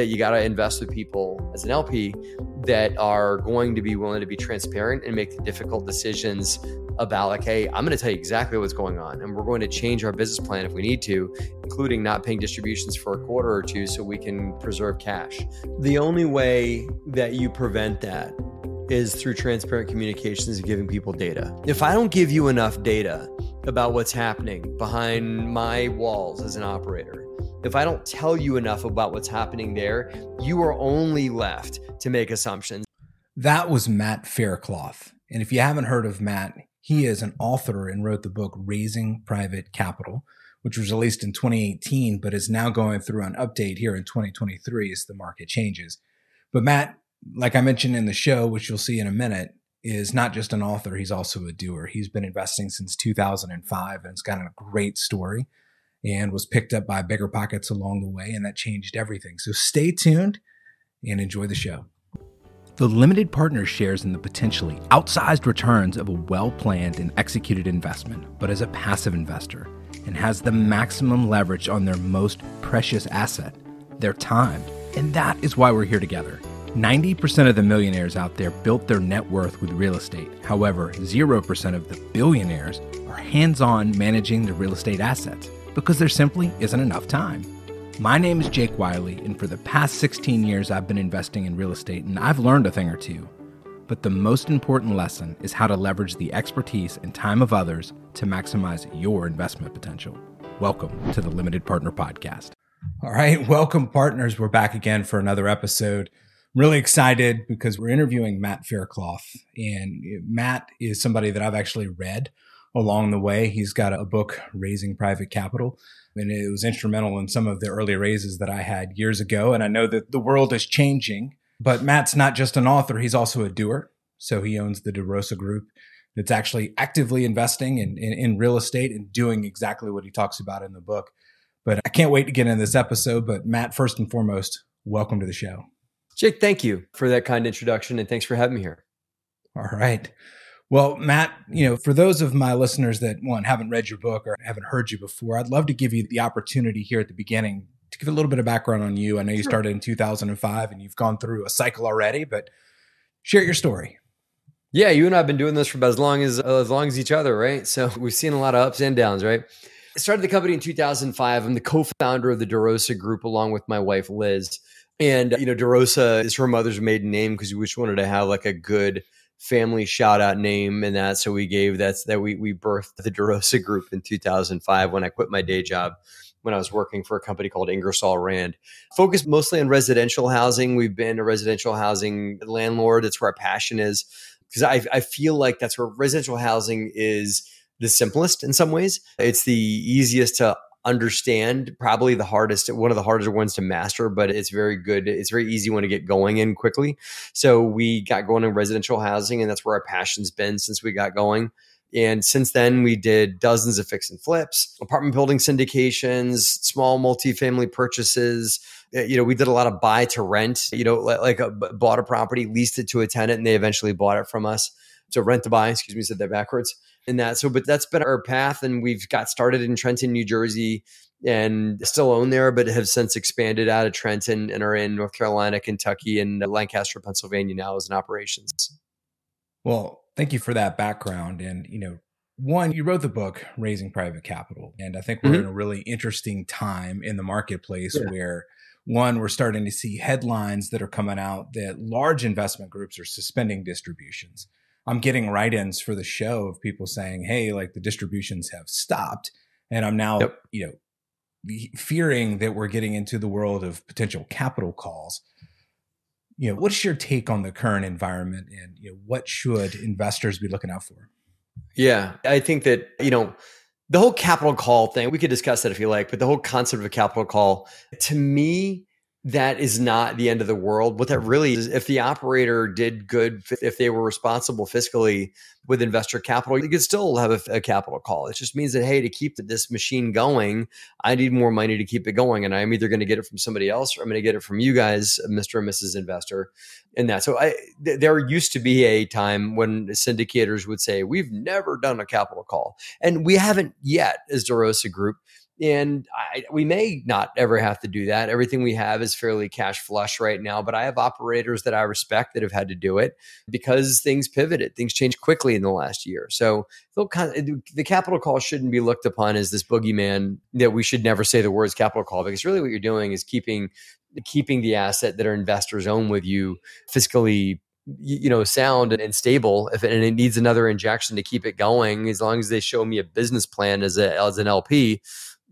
that you got to invest with people as an LP that are going to be willing to be transparent and make the difficult decisions about like, hey, I'm going to tell you exactly what's going on, and we're going to change our business plan if we need to, including not paying distributions for a quarter or two so we can preserve cash. The only way that you prevent that is through transparent communications and giving people data. If I don't give you enough data about what's happening behind my walls as an operator, if I don't tell you enough about what's happening there, you are only left to make assumptions. That was Matt Faircloth. And if you haven't heard of Matt, he is an author and wrote the book Raising Private Capital, which was released in 2018, but is now going through an update here in 2023 as the market changes. But Matt, like I mentioned in the show, which you'll see in a minute, is not just an author, he's also a doer. He's been investing since 2005 and it's got a great story and was picked up by bigger pockets along the way, and that changed everything. So stay tuned and enjoy the show. The limited partner shares in the potentially outsized returns of a well planned and executed investment, but as a passive investor, and has the maximum leverage on their most precious asset, their time. And that is why we're here together. 90% of the millionaires out there built their net worth with real estate. However, 0% of the billionaires are hands on managing their real estate assets because there simply isn't enough time. My name is Jake Wiley, and for the past 16 years, I've been investing in real estate and I've learned a thing or two. But the most important lesson is how to leverage the expertise and time of others to maximize your investment potential. Welcome to the Limited Partner Podcast. All right, welcome, partners. We're back again for another episode I'm really excited because we're interviewing Matt Faircloth. And Matt is somebody that I've actually read along the way. He's got a book, Raising Private Capital, and it was instrumental in some of the early raises that I had years ago. And I know that the world is changing, but Matt's not just an author, he's also a doer. So he owns the DeRosa Group that's actually actively investing in, in, in real estate and doing exactly what he talks about in the book. But I can't wait to get into this episode. But Matt, first and foremost, welcome to the show. Jake, thank you for that kind introduction and thanks for having me here. All right. Well, Matt, you know, for those of my listeners that one haven't read your book or haven't heard you before, I'd love to give you the opportunity here at the beginning to give a little bit of background on you. I know you sure. started in 2005 and you've gone through a cycle already, but share your story. Yeah, you and I've been doing this for about as long as uh, as long as each other, right? So we've seen a lot of ups and downs, right? I started the company in 2005. I'm the co-founder of the DeRosa Group along with my wife Liz. And, you know, DeRosa is her mother's maiden name because we just wanted to have like a good family shout out name and that. So we gave that's that we, we birthed the DeRosa group in 2005 when I quit my day job when I was working for a company called Ingersoll Rand. Focused mostly on residential housing. We've been a residential housing landlord. That's where our passion is because I, I feel like that's where residential housing is the simplest in some ways. It's the easiest to understand probably the hardest one of the harder ones to master but it's very good it's very easy one to get going in quickly. So we got going in residential housing and that's where our passion's been since we got going. And since then we did dozens of fix and flips apartment building syndications small multifamily purchases. Uh, you know we did a lot of buy to rent you know like a, bought a property leased it to a tenant and they eventually bought it from us. So rent to buy excuse me said that backwards in that. So, but that's been our path, and we've got started in Trenton, New Jersey, and still own there, but have since expanded out of Trenton and are in North Carolina, Kentucky, and Lancaster, Pennsylvania now as an operations. Well, thank you for that background. And, you know, one, you wrote the book, Raising Private Capital. And I think we're mm-hmm. in a really interesting time in the marketplace yeah. where, one, we're starting to see headlines that are coming out that large investment groups are suspending distributions. I'm getting write-ins for the show of people saying, "Hey, like the distributions have stopped," and I'm now, yep. you know, fearing that we're getting into the world of potential capital calls. You know, what's your take on the current environment, and you know, what should investors be looking out for? Yeah, I think that you know the whole capital call thing. We could discuss that if you like, but the whole concept of a capital call to me that is not the end of the world. What that really is, if the operator did good, if they were responsible fiscally with investor capital, you could still have a, a, capital call. It just means that, hey, to keep this machine going, I need more money to keep it going. And I'm either going to get it from somebody else or I'm going to get it from you guys, Mr. and Mrs. Investor. And that. So I, th- there used to be a time when syndicators would say, we've never done a capital call. And we haven't yet as DeRosa Group And I, we may not ever have to do that. Everything we have is fairly cash flush right now, but I have operators that I respect that have had to do it because things pivoted. Things changed quickly in the last year. So the capital call shouldn't be looked upon as this boogeyman that we should never say the words capital call because really what you're doing is keeping keeping the asset that our investors own with you fiscally you know sound and stable if it, and it needs another injection to keep it going as long as they show me a business plan as a as an lp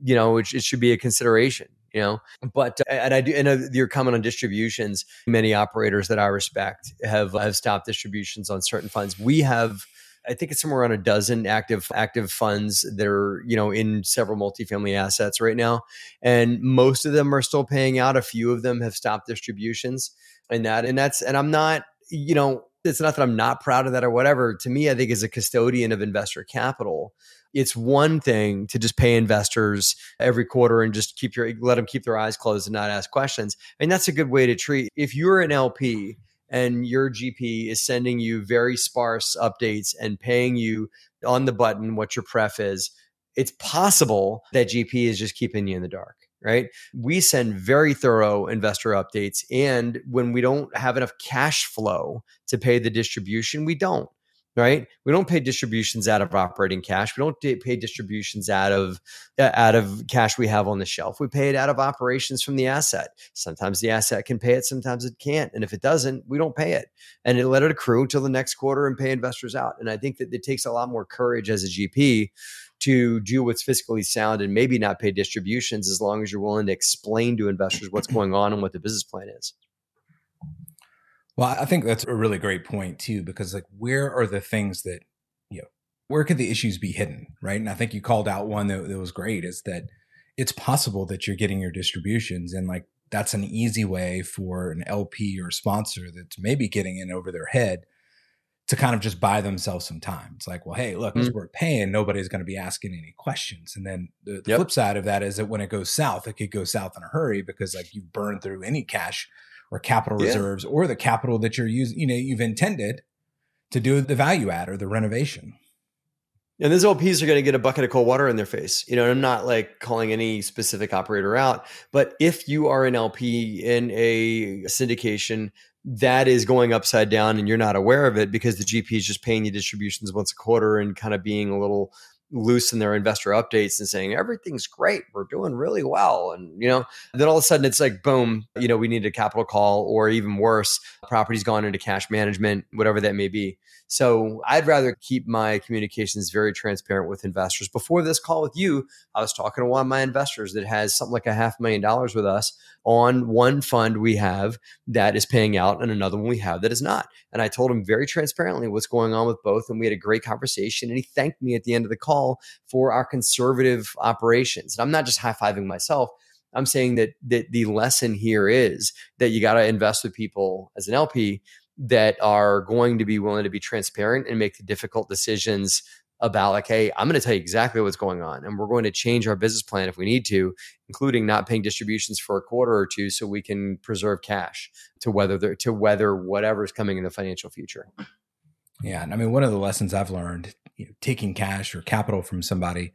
you know it, it should be a consideration you know but uh, and i do and uh, your comment on distributions many operators that i respect have have stopped distributions on certain funds we have I think it's somewhere around a dozen active active funds that are you know in several multifamily assets right now, and most of them are still paying out. A few of them have stopped distributions, and that and that's and I'm not you know, it's not that I'm not proud of that or whatever. To me, I think as a custodian of investor capital, it's one thing to just pay investors every quarter and just keep your let them keep their eyes closed and not ask questions. And that's a good way to treat. If you're an LP and your GP is sending you very sparse updates and paying you on the button what your pref is, it's possible that GP is just keeping you in the dark right? We send very thorough investor updates. And when we don't have enough cash flow to pay the distribution, we don't. Right, we don't pay distributions out of operating cash. We don't pay distributions out of uh, out of cash we have on the shelf. We pay it out of operations from the asset. Sometimes the asset can pay it, sometimes it can't, and if it doesn't, we don't pay it, and it let it accrue until the next quarter and pay investors out. And I think that it takes a lot more courage as a GP to do what's fiscally sound and maybe not pay distributions as long as you're willing to explain to investors what's going on and what the business plan is. Well, I think that's a really great point too, because like, where are the things that, you know, where could the issues be hidden? Right. And I think you called out one that, that was great is that it's possible that you're getting your distributions and like that's an easy way for an LP or sponsor that's maybe getting in over their head to kind of just buy themselves some time. It's like, well, hey, look, mm-hmm. as we're paying, nobody's going to be asking any questions. And then the, the yep. flip side of that is that when it goes south, it could go south in a hurry because like you've burned through any cash or capital yeah. reserves or the capital that you're using, you know, you've intended to do the value add or the renovation. And those LPs are going to get a bucket of cold water in their face. You know, I'm not like calling any specific operator out, but if you are an LP in a syndication that is going upside down and you're not aware of it because the GP is just paying you distributions once a quarter and kind of being a little loose in their investor updates and saying everything's great we're doing really well and you know then all of a sudden it's like boom you know we need a capital call or even worse property's gone into cash management whatever that may be so I'd rather keep my communications very transparent with investors. Before this call with you, I was talking to one of my investors that has something like a half million dollars with us on one fund we have that is paying out and another one we have that is not. And I told him very transparently what's going on with both. And we had a great conversation. And he thanked me at the end of the call for our conservative operations. And I'm not just high fiving myself. I'm saying that that the lesson here is that you got to invest with people as an LP that are going to be willing to be transparent and make the difficult decisions about like hey i'm going to tell you exactly what's going on and we're going to change our business plan if we need to including not paying distributions for a quarter or two so we can preserve cash to weather the, to weather whatever's coming in the financial future yeah and i mean one of the lessons i've learned you know, taking cash or capital from somebody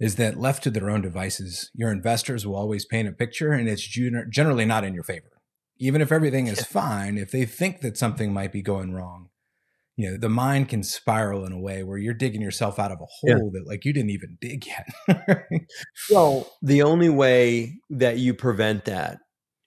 is that left to their own devices your investors will always paint a picture and it's generally not in your favor even if everything is fine, if they think that something might be going wrong, you know, the mind can spiral in a way where you're digging yourself out of a hole yeah. that like you didn't even dig yet. well, the only way that you prevent that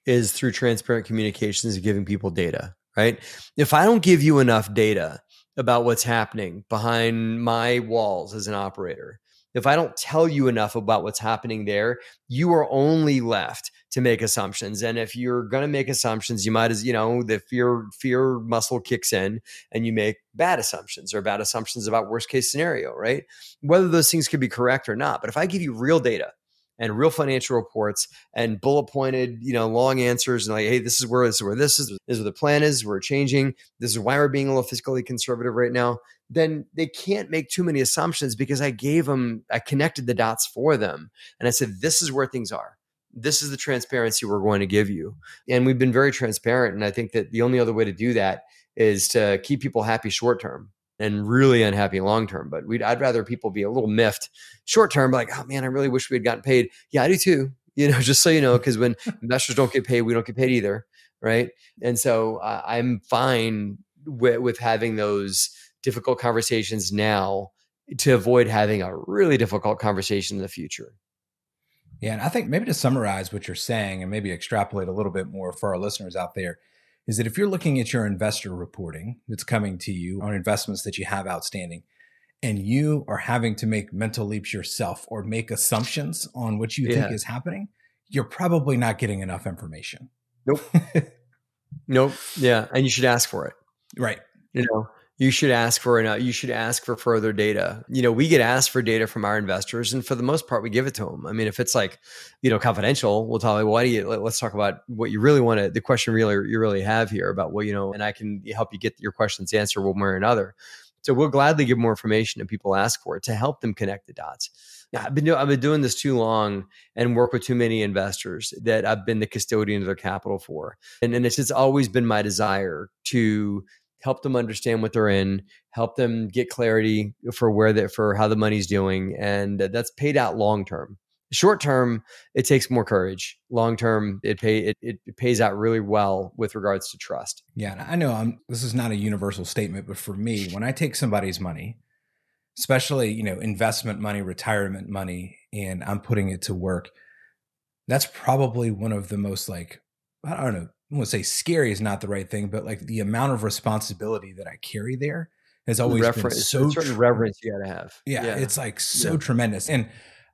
is through transparent communications and giving people data, right? If I don't give you enough data about what's happening behind my walls as an operator, if I don't tell you enough about what's happening there, you are only left to make assumptions. And if you're going to make assumptions, you might as, you know, the fear fear muscle kicks in and you make bad assumptions or bad assumptions about worst case scenario, right? Whether those things could be correct or not. But if I give you real data, and real financial reports and bullet pointed, you know, long answers and like, hey, this is where this is where this is, this is where the plan is, we're changing, this is why we're being a little fiscally conservative right now then they can't make too many assumptions because I gave them, I connected the dots for them. And I said, this is where things are. This is the transparency we're going to give you. And we've been very transparent. And I think that the only other way to do that is to keep people happy short term. And really unhappy long term. But we'd I'd rather people be a little miffed short term, like, oh man, I really wish we had gotten paid. Yeah, I do too. You know, just so you know, because when investors don't get paid, we don't get paid either, right? And so uh, I'm fine with, with having those difficult conversations now to avoid having a really difficult conversation in the future. Yeah, and I think maybe to summarize what you're saying and maybe extrapolate a little bit more for our listeners out there is that if you're looking at your investor reporting that's coming to you on investments that you have outstanding and you are having to make mental leaps yourself or make assumptions on what you yeah. think is happening, you're probably not getting enough information. Nope. nope. Yeah, and you should ask for it. Right. You know, you should ask for an, uh, you should ask for further data. You know, we get asked for data from our investors, and for the most part, we give it to them. I mean, if it's like, you know, confidential, we'll tell you, why do you? Let, us talk about what you really want to. The question really you really have here about what you know, and I can help you get your questions answered one way or another. So we'll gladly give more information if people ask for it to help them connect the dots. Now, I've been do- I've been doing this too long and work with too many investors that I've been the custodian of their capital for, and and it's just always been my desire to help them understand what they're in, help them get clarity for where that for how the money's doing, and that's paid out long term. Short term, it takes more courage. Long term, it pay it, it pays out really well with regards to trust. Yeah, I know. I'm, this is not a universal statement, but for me, when I take somebody's money, especially you know investment money, retirement money, and I'm putting it to work, that's probably one of the most like I don't know I won't say scary is not the right thing, but like the amount of responsibility that I carry there has always reference, been so certain tr- reverence you got to have. Yeah, yeah, it's like so yeah. tremendous, and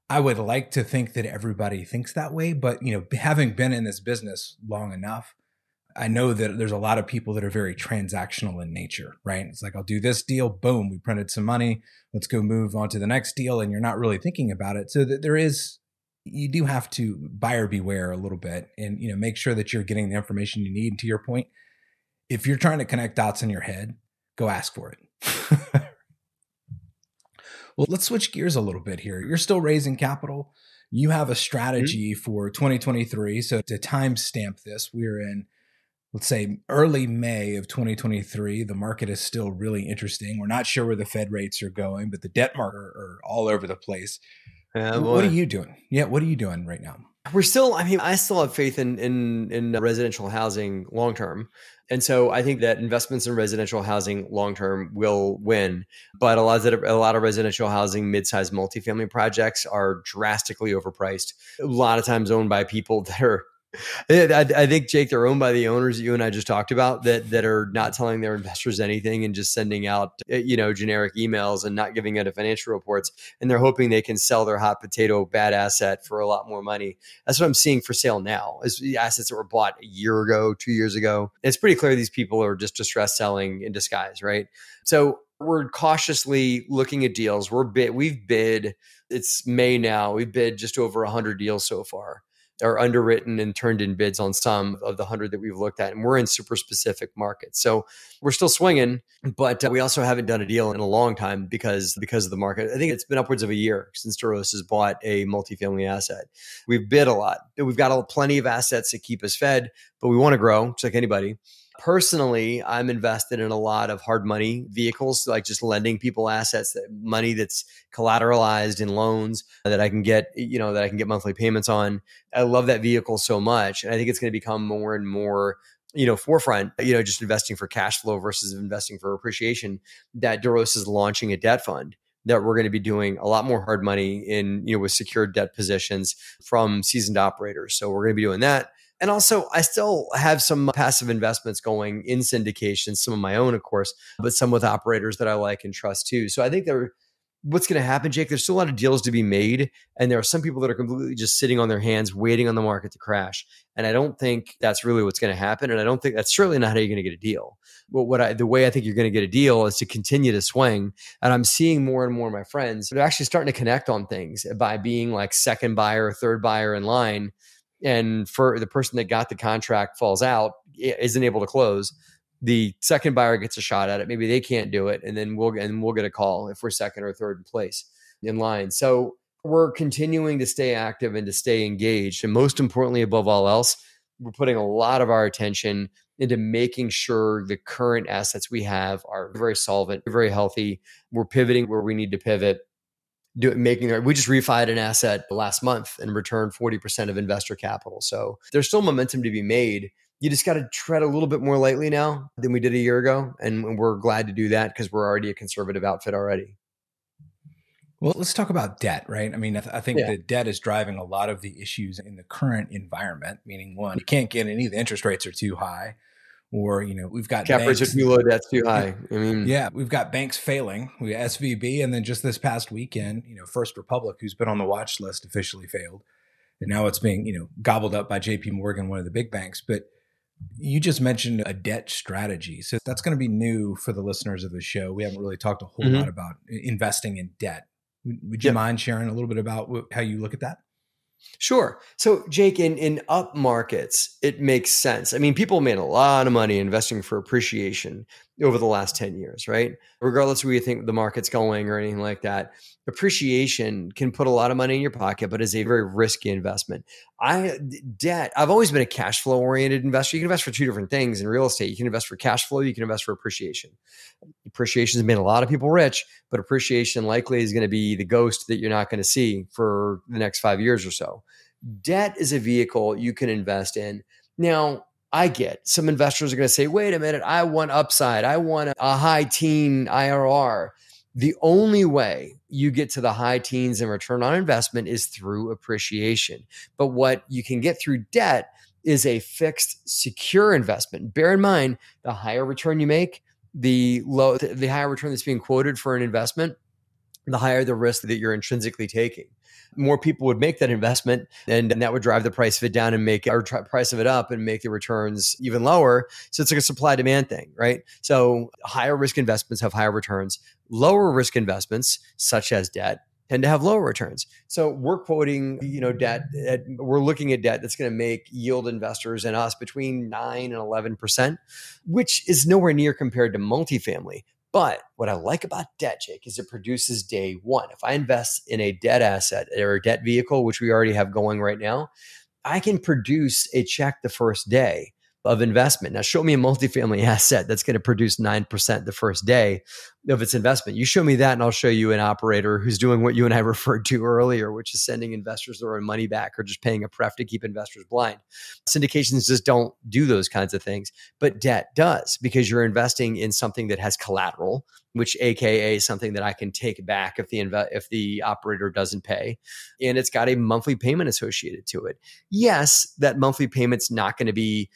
I would like to think that everybody thinks that way, but you know, having been in this business long enough, I know that there's a lot of people that are very transactional in nature, right? It's like I'll do this deal, boom, we printed some money, let's go move on to the next deal, and you're not really thinking about it. So that there is you do have to buyer beware a little bit and you know make sure that you're getting the information you need to your point if you're trying to connect dots in your head go ask for it well let's switch gears a little bit here you're still raising capital you have a mm-hmm. strategy mm-hmm. for 2023 so to timestamp this we're in let's say early May of 2023, the market is still really interesting. We're not sure where the Fed rates are going, but the debt market are all over the place. Yeah, what are you doing? Yeah, what are you doing right now? We're still. I mean, I still have faith in in in residential housing long term, and so I think that investments in residential housing long term will win. But a lot of a lot of residential housing, mid-sized multifamily projects are drastically overpriced. A lot of times owned by people that are I, I, think Jake, they're owned by the owners that you and I just talked about that that are not telling their investors anything and just sending out eh, you know generic emails and not giving out financial reports, and they're hoping they can sell their hot potato bad asset for a lot more money. That's what I'm seeing for sale now. Is the assets that were bought a year ago, two years ago. It's pretty clear these people are just distress selling in disguise, right? So we're cautiously looking at deals. We're bid. We've bid. It's May now. We've bid just over 100 deals so far are underwritten and turned in bids on some of the 100 that we've looked at. And we're in super specific markets. So we're still swinging, but uh, we also haven't done a deal in a long time because, because of the market. I think it's been upwards of a year since DeRosa has bought a multifamily asset. We've bid a lot. We've got plenty of assets to keep us fed, but we want to grow just like anybody. Personally, I'm invested in a lot of hard money vehicles, like just lending people assets, that money that's collateralized in loans that I can get, you know, that I can get monthly payments on. I love that vehicle so much. And I think it's going to become more and more you know, forefront, you know, just investing for cash flow versus investing for appreciation, that DeRosa is launching a debt fund that we're going to be doing a lot more hard money in, you know, with secured debt positions from seasoned operators. So we're going to be doing that. And also, I still have some passive investments going in syndication, some of my own, of course, but some with operators that I like and trust too. So I think there, what's going to happen, Jake? There's still a lot of deals to be made, and there are some people that are completely just sitting on their hands, waiting on the market to crash. And I don't think that's really what's going to happen. And I don't think that's certainly not how you're going to get a deal. But what I, the way I think you're going to get a deal is to continue to swing. And I'm seeing more and more of my friends they're actually starting to connect on things by being like second buyer, third buyer in line and for the person that got the contract falls out isn't able to close the second buyer gets a shot at it maybe they can't do it and then we'll and we'll get a call if we're second or third in place in line so we're continuing to stay active and to stay engaged and most importantly above all else we're putting a lot of our attention into making sure the current assets we have are very solvent, very healthy. We're pivoting where we need to pivot. Do, it, making we just refied an asset last month and returned 40% of investor capital. So there's still momentum to be made. You just got to tread a little bit more lightly now than we did a year ago. And we're glad to do that because we're already a conservative outfit already. Well, let's talk about debt, right? I mean, I, th- I think yeah. that debt is driving a lot of the issues in the current environment. Meaning, one, you can't get any; of the interest rates are too high, or you know, we've got cap rates are too low, debt's too high. I mean, yeah, we've got banks failing. We SVB, and then just this past weekend, you know, First Republic, who's been on the watch list, officially failed, and now it's being you know gobbled up by J.P. Morgan, one of the big banks. But you just mentioned a debt strategy. So that's going to be new for the listeners of the show. We haven't really talked a whole mm-hmm. lot about investing in debt. Would you yep. mind sharing a little bit about how you look at that? Sure. So, Jake, in, in up markets, it makes sense. I mean, people made a lot of money investing for appreciation over the last 10 years, right? Regardless of where you think the market's going or anything like that appreciation can put a lot of money in your pocket, but is a very risky investment. I debt. I've always been a cash flow oriented investor. You can invest for two different things in real estate. You can invest for cash flow. You can invest for appreciation. Appreciation has made a lot of people rich, but appreciation likely is going to be the ghost that you're not going to see for the next five years or so. Debt is a vehicle you can invest in. Now, I get some investors are going to say, wait a minute, I want upside. I want a high teen IRR. The only way you get to the high teens in return on investment is through appreciation. But what you can get through debt is a fixed, secure investment. Bear in mind, the higher return you make, the low, the higher return that's being quoted for an investment, the higher the risk that you're intrinsically taking more people would make that investment and, and that would drive the price of it down and make or price of it up and make the returns even lower. So it's like a supply demand thing, right? So higher risk investments have higher returns. Lower risk investments, such as debt, tend to have lower returns. So we're quoting, you know, debt. At, we're looking at debt that's going to make yield investors and us between nine and eleven percent, which is nowhere near compared to multifamily. But what I like about debt, Jake, is it produces day one. If I invest in a debt asset or a debt vehicle, which we already have going right now, I can produce a check the first day of investment. Now, show me a multifamily asset that's going to produce 9% the first day of its investment. You show me that, and I'll show you an operator who's doing what you and I referred to earlier, which is sending investors their own money back or just paying a pref to keep investors blind. Syndications just don't do those kinds of things, but debt does because you're investing in something that has collateral, which AKA something that I can take back if the inv- if the operator doesn't pay, and it's got a monthly payment associated to it. Yes, that monthly payment's not going to be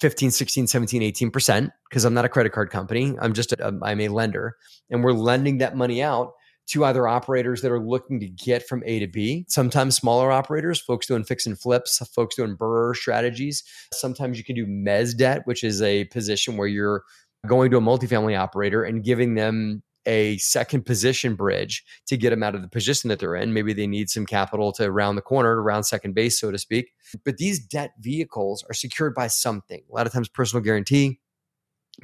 15 16 17 18% because i'm not a credit card company. I'm just a, um, i'm a lender. And we're lending that money out to either operators that are looking to get from a to b sometimes smaller operators folks doing fix and flips folks doing BRRRR strategies. Sometimes you can do mez debt which is a position where you're going to a multifamily operator and giving them a second position bridge to get them out of the position that they're in. Maybe they need some capital to round the corner, around second base, so to speak. But these debt vehicles are secured by something. A lot of times, personal guarantee,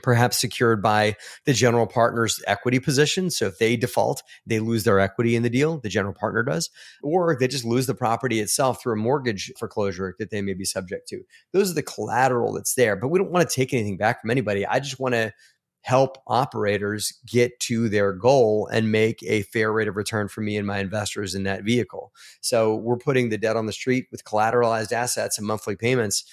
perhaps secured by the general partner's equity position. So if they default, they lose their equity in the deal, the general partner does, or they just lose the property itself through a mortgage foreclosure that they may be subject to. Those are the collateral that's there, but we don't want to take anything back from anybody. I just want to help operators get to their goal and make a fair rate of return for me and my investors in that vehicle. So we're putting the debt on the street with collateralized assets and monthly payments.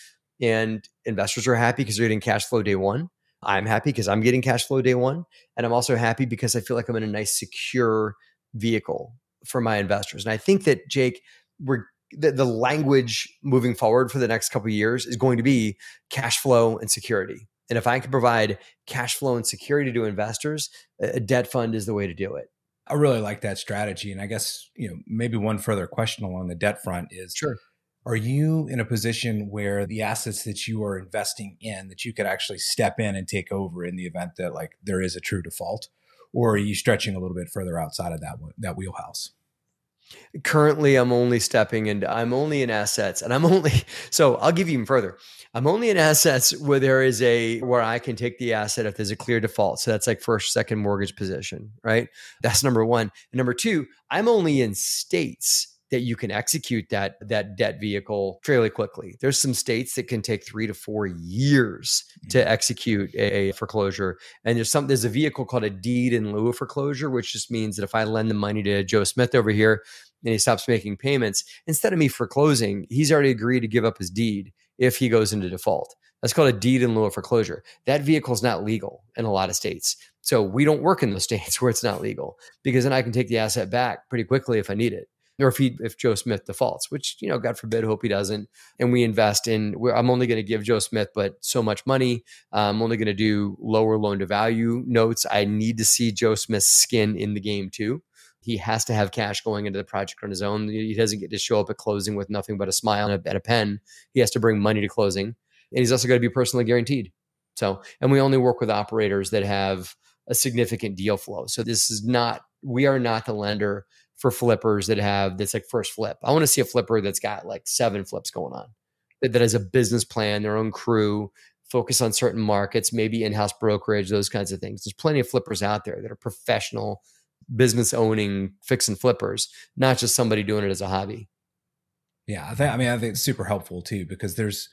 And investors are happy because they're getting cash flow day one. I'm happy because I'm getting cash flow day one. And I'm also happy because I feel like I'm in a nice, secure vehicle for my investors. And I think that, Jake, we're the, the language moving forward for the next couple years is going to be cash flow and security and if I can provide cash flow and security to investors, a debt fund is the way to do it. I really like that strategy. And I guess, you know, maybe one further question along the debt front is sure. Are you in a position where the assets that you are investing in that you could actually step in and take over in the event that like there is a true default? Or are you stretching a little bit further outside of that that wheelhouse? Currently, I'm only stepping into, I'm only in assets and I'm only, so I'll give you even further. I'm only in assets where there is a, where I can take the asset if there's a clear default. So that's like first, second mortgage position, right? That's number one. And number two, I'm only in states that you can execute that that debt vehicle fairly quickly. There's some states that can take three to four years to mm-hmm. execute a foreclosure, and there's some there's a vehicle called a deed in lieu of foreclosure, which just means that if I lend the money to Joe Smith over here and he stops making payments, instead of me foreclosing, he's already agreed to give up his deed if he goes into default. That's called a deed in lieu of foreclosure. That vehicle is not legal in a lot of states. So we don't work in those states where it's not legal because then I can take the asset back pretty quickly if I need it. Or if he, if Joe Smith defaults, which you know, God forbid, hope he doesn't, and we invest in. I'm only going to give Joe Smith, but so much money. Uh, I'm only going to do lower loan to value notes. I need to see Joe Smith's skin in the game too. He has to have cash going into the project on his own. He doesn't get to show up at closing with nothing but a smile and a, and a pen. He has to bring money to closing, and he's also got to be personally guaranteed. So, and we only work with operators that have a significant deal flow. So this is not, we are not the lender for flippers that have this like first flip. I want to see a flipper that's got like seven flips going on, that, that has a business plan, their own crew, focus on certain markets, maybe in-house brokerage, those kinds of things. There's plenty of flippers out there that are professional business owning fixing flippers, not just somebody doing it as a hobby. Yeah, I think I mean I think it's super helpful too because there's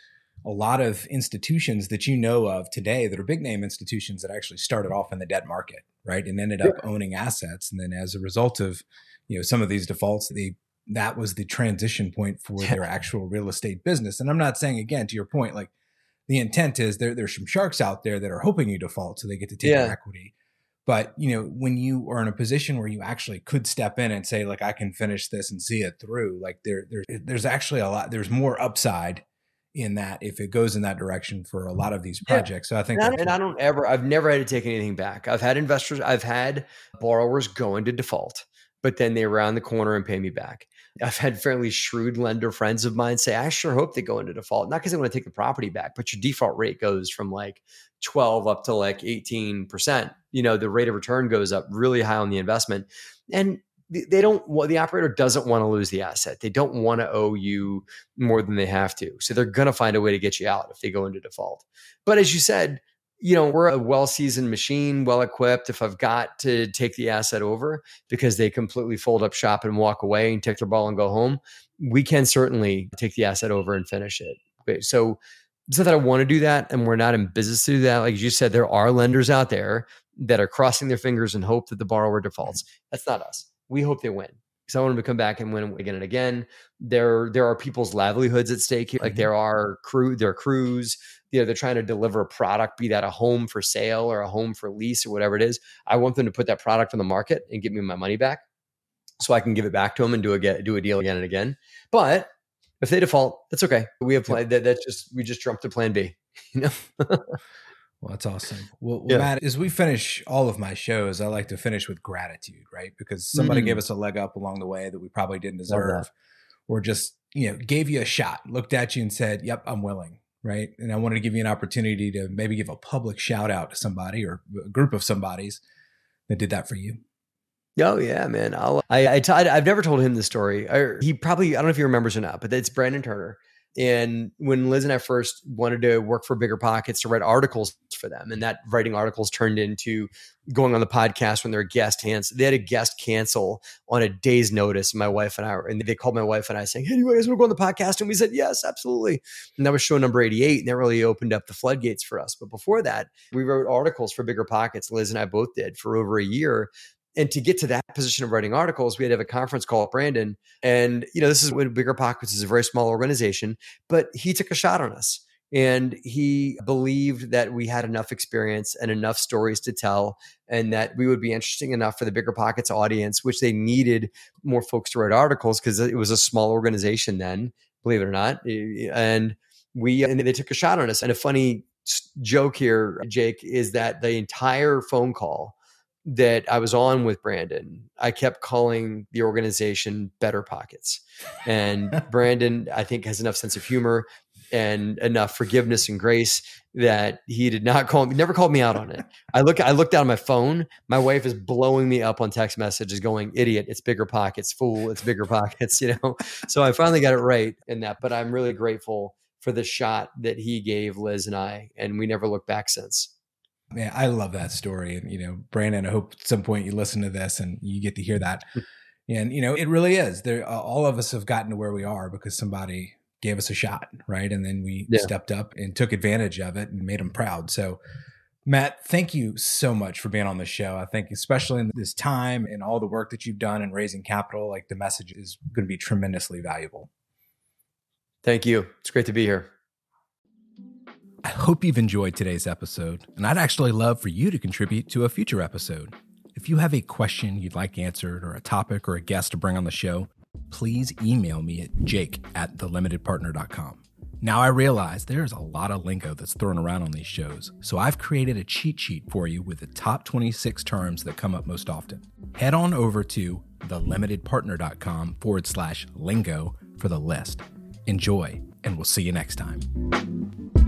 a lot of institutions that you know of today that are big name institutions that actually started off in the debt market, right? And ended up owning assets. And then as a result of, you know, some of these defaults, they that was the transition point for their actual real estate business. And I'm not saying again to your point, like the intent is there there's some sharks out there that are hoping you default so they get to take yeah. equity. But you know, when you are in a position where you actually could step in and say, like, I can finish this and see it through, like there, there there's actually a lot, there's more upside in that if it goes in that direction for a lot of these projects. Yeah. So I think, and I, and I, don't ever, I've never had to take anything back. I've had investors, I've had borrowers go into default, but then they round the corner and pay me back. I've had fairly shrewd lender friends of mine say, I sure hope they go into default, not because they want to take the property back, but your default rate goes from like 12 up to like 18%. You know, the rate of return goes up really high on the investment. And they don't the operator doesn't want to lose the asset they don't want to owe you more than they have to so they're going to find a way to get you out if they go into default but as you said you know we're a well seasoned machine well equipped if i've got to take the asset over because they completely fold up shop and walk away and take their ball and go home we can certainly take the asset over and finish it. So it's not that i want to do that and we're not in business to do that like you said there are lenders out there that are crossing their fingers and hope that the borrower defaults. Mm-hmm. That's not us. We hope they win because I want them to come back and win again and again. There, there are people's livelihoods at stake here. Like mm-hmm. there are crew, there are crews. You know, they're trying to deliver a product, be that a home for sale or a home for lease or whatever it is. I want them to put that product on the market and give me my money back, so I can give it back to them and do a get do a deal again and again. But if they default, that's okay. We have played that. That's just we just jumped to Plan B. You know. Well, that's awesome. Well, yeah. Matt, as we finish all of my shows, I like to finish with gratitude, right? Because somebody mm. gave us a leg up along the way that we probably didn't deserve, or just you know gave you a shot, looked at you and said, "Yep, I'm willing." Right, and I wanted to give you an opportunity to maybe give a public shout out to somebody or a group of somebodies that did that for you. Oh yeah, man. I'll, I, I t- I've never told him the story. I, he probably I don't know if he remembers or not, but it's Brandon Turner. And when Liz and I first wanted to work for Bigger Pockets to write articles for them, and that writing articles turned into going on the podcast when they're guest hands, they had a guest cancel on a day's notice. My wife and I were, and they called my wife and I saying, Hey, you guys want to go on the podcast? And we said, Yes, absolutely. And that was show number 88. And that really opened up the floodgates for us. But before that, we wrote articles for Bigger Pockets. Liz and I both did for over a year and to get to that position of writing articles, we had to have a conference call with Brandon. And, you know, this is when Bigger Pockets is a very small organization, but he took a shot on us. And he believed that we had enough experience and enough stories to tell, and that we would be interesting enough for the Bigger Pockets audience, which they needed more folks to write articles because it was a small organization then, believe it or not. Eh, and we, uh, and they took a shot on us. And a funny joke here, Jake, is that the entire phone call that I was on with Brandon, I kept calling the organization Better Pockets. And Brandon, I think, has enough sense of humor and enough forgiveness and grace that he did not call me, never called me out on it. I look, I looked down at my phone. My wife is blowing me up on text messages going, idiot, it's bigger pockets, fool, it's bigger pockets, you know? So I finally got it right in that, but I'm really grateful for the shot that he gave Liz and I, and we never looked back since. Man, I love that story. And, you know, Brandon, I hope at some point you listen to this and you get to hear that. And you know, it really is. There, uh, all of us have gotten to where we are because somebody gave us a shot, right? And then we yeah. stepped up and took advantage of it and made them proud. So, Matt, thank you so much for being on the show. I think, especially in this time and all the work that you've done in raising capital, like the message is going to be tremendously valuable. Thank you. It's great to be here. I hope you've enjoyed today's episode, and I'd actually love for you to contribute to a future episode. If you have a question you'd like answered, or a topic or a guest to bring on the show, please email me at jake at thelimitedpartner.com. Now, I realize there's a lot of lingo that's thrown around on these shows, so I've created a cheat sheet for you with the top 26 terms that come up most often. Head on over to thelimitedpartner.com forward slash lingo for the list. Enjoy, and we'll see you next time.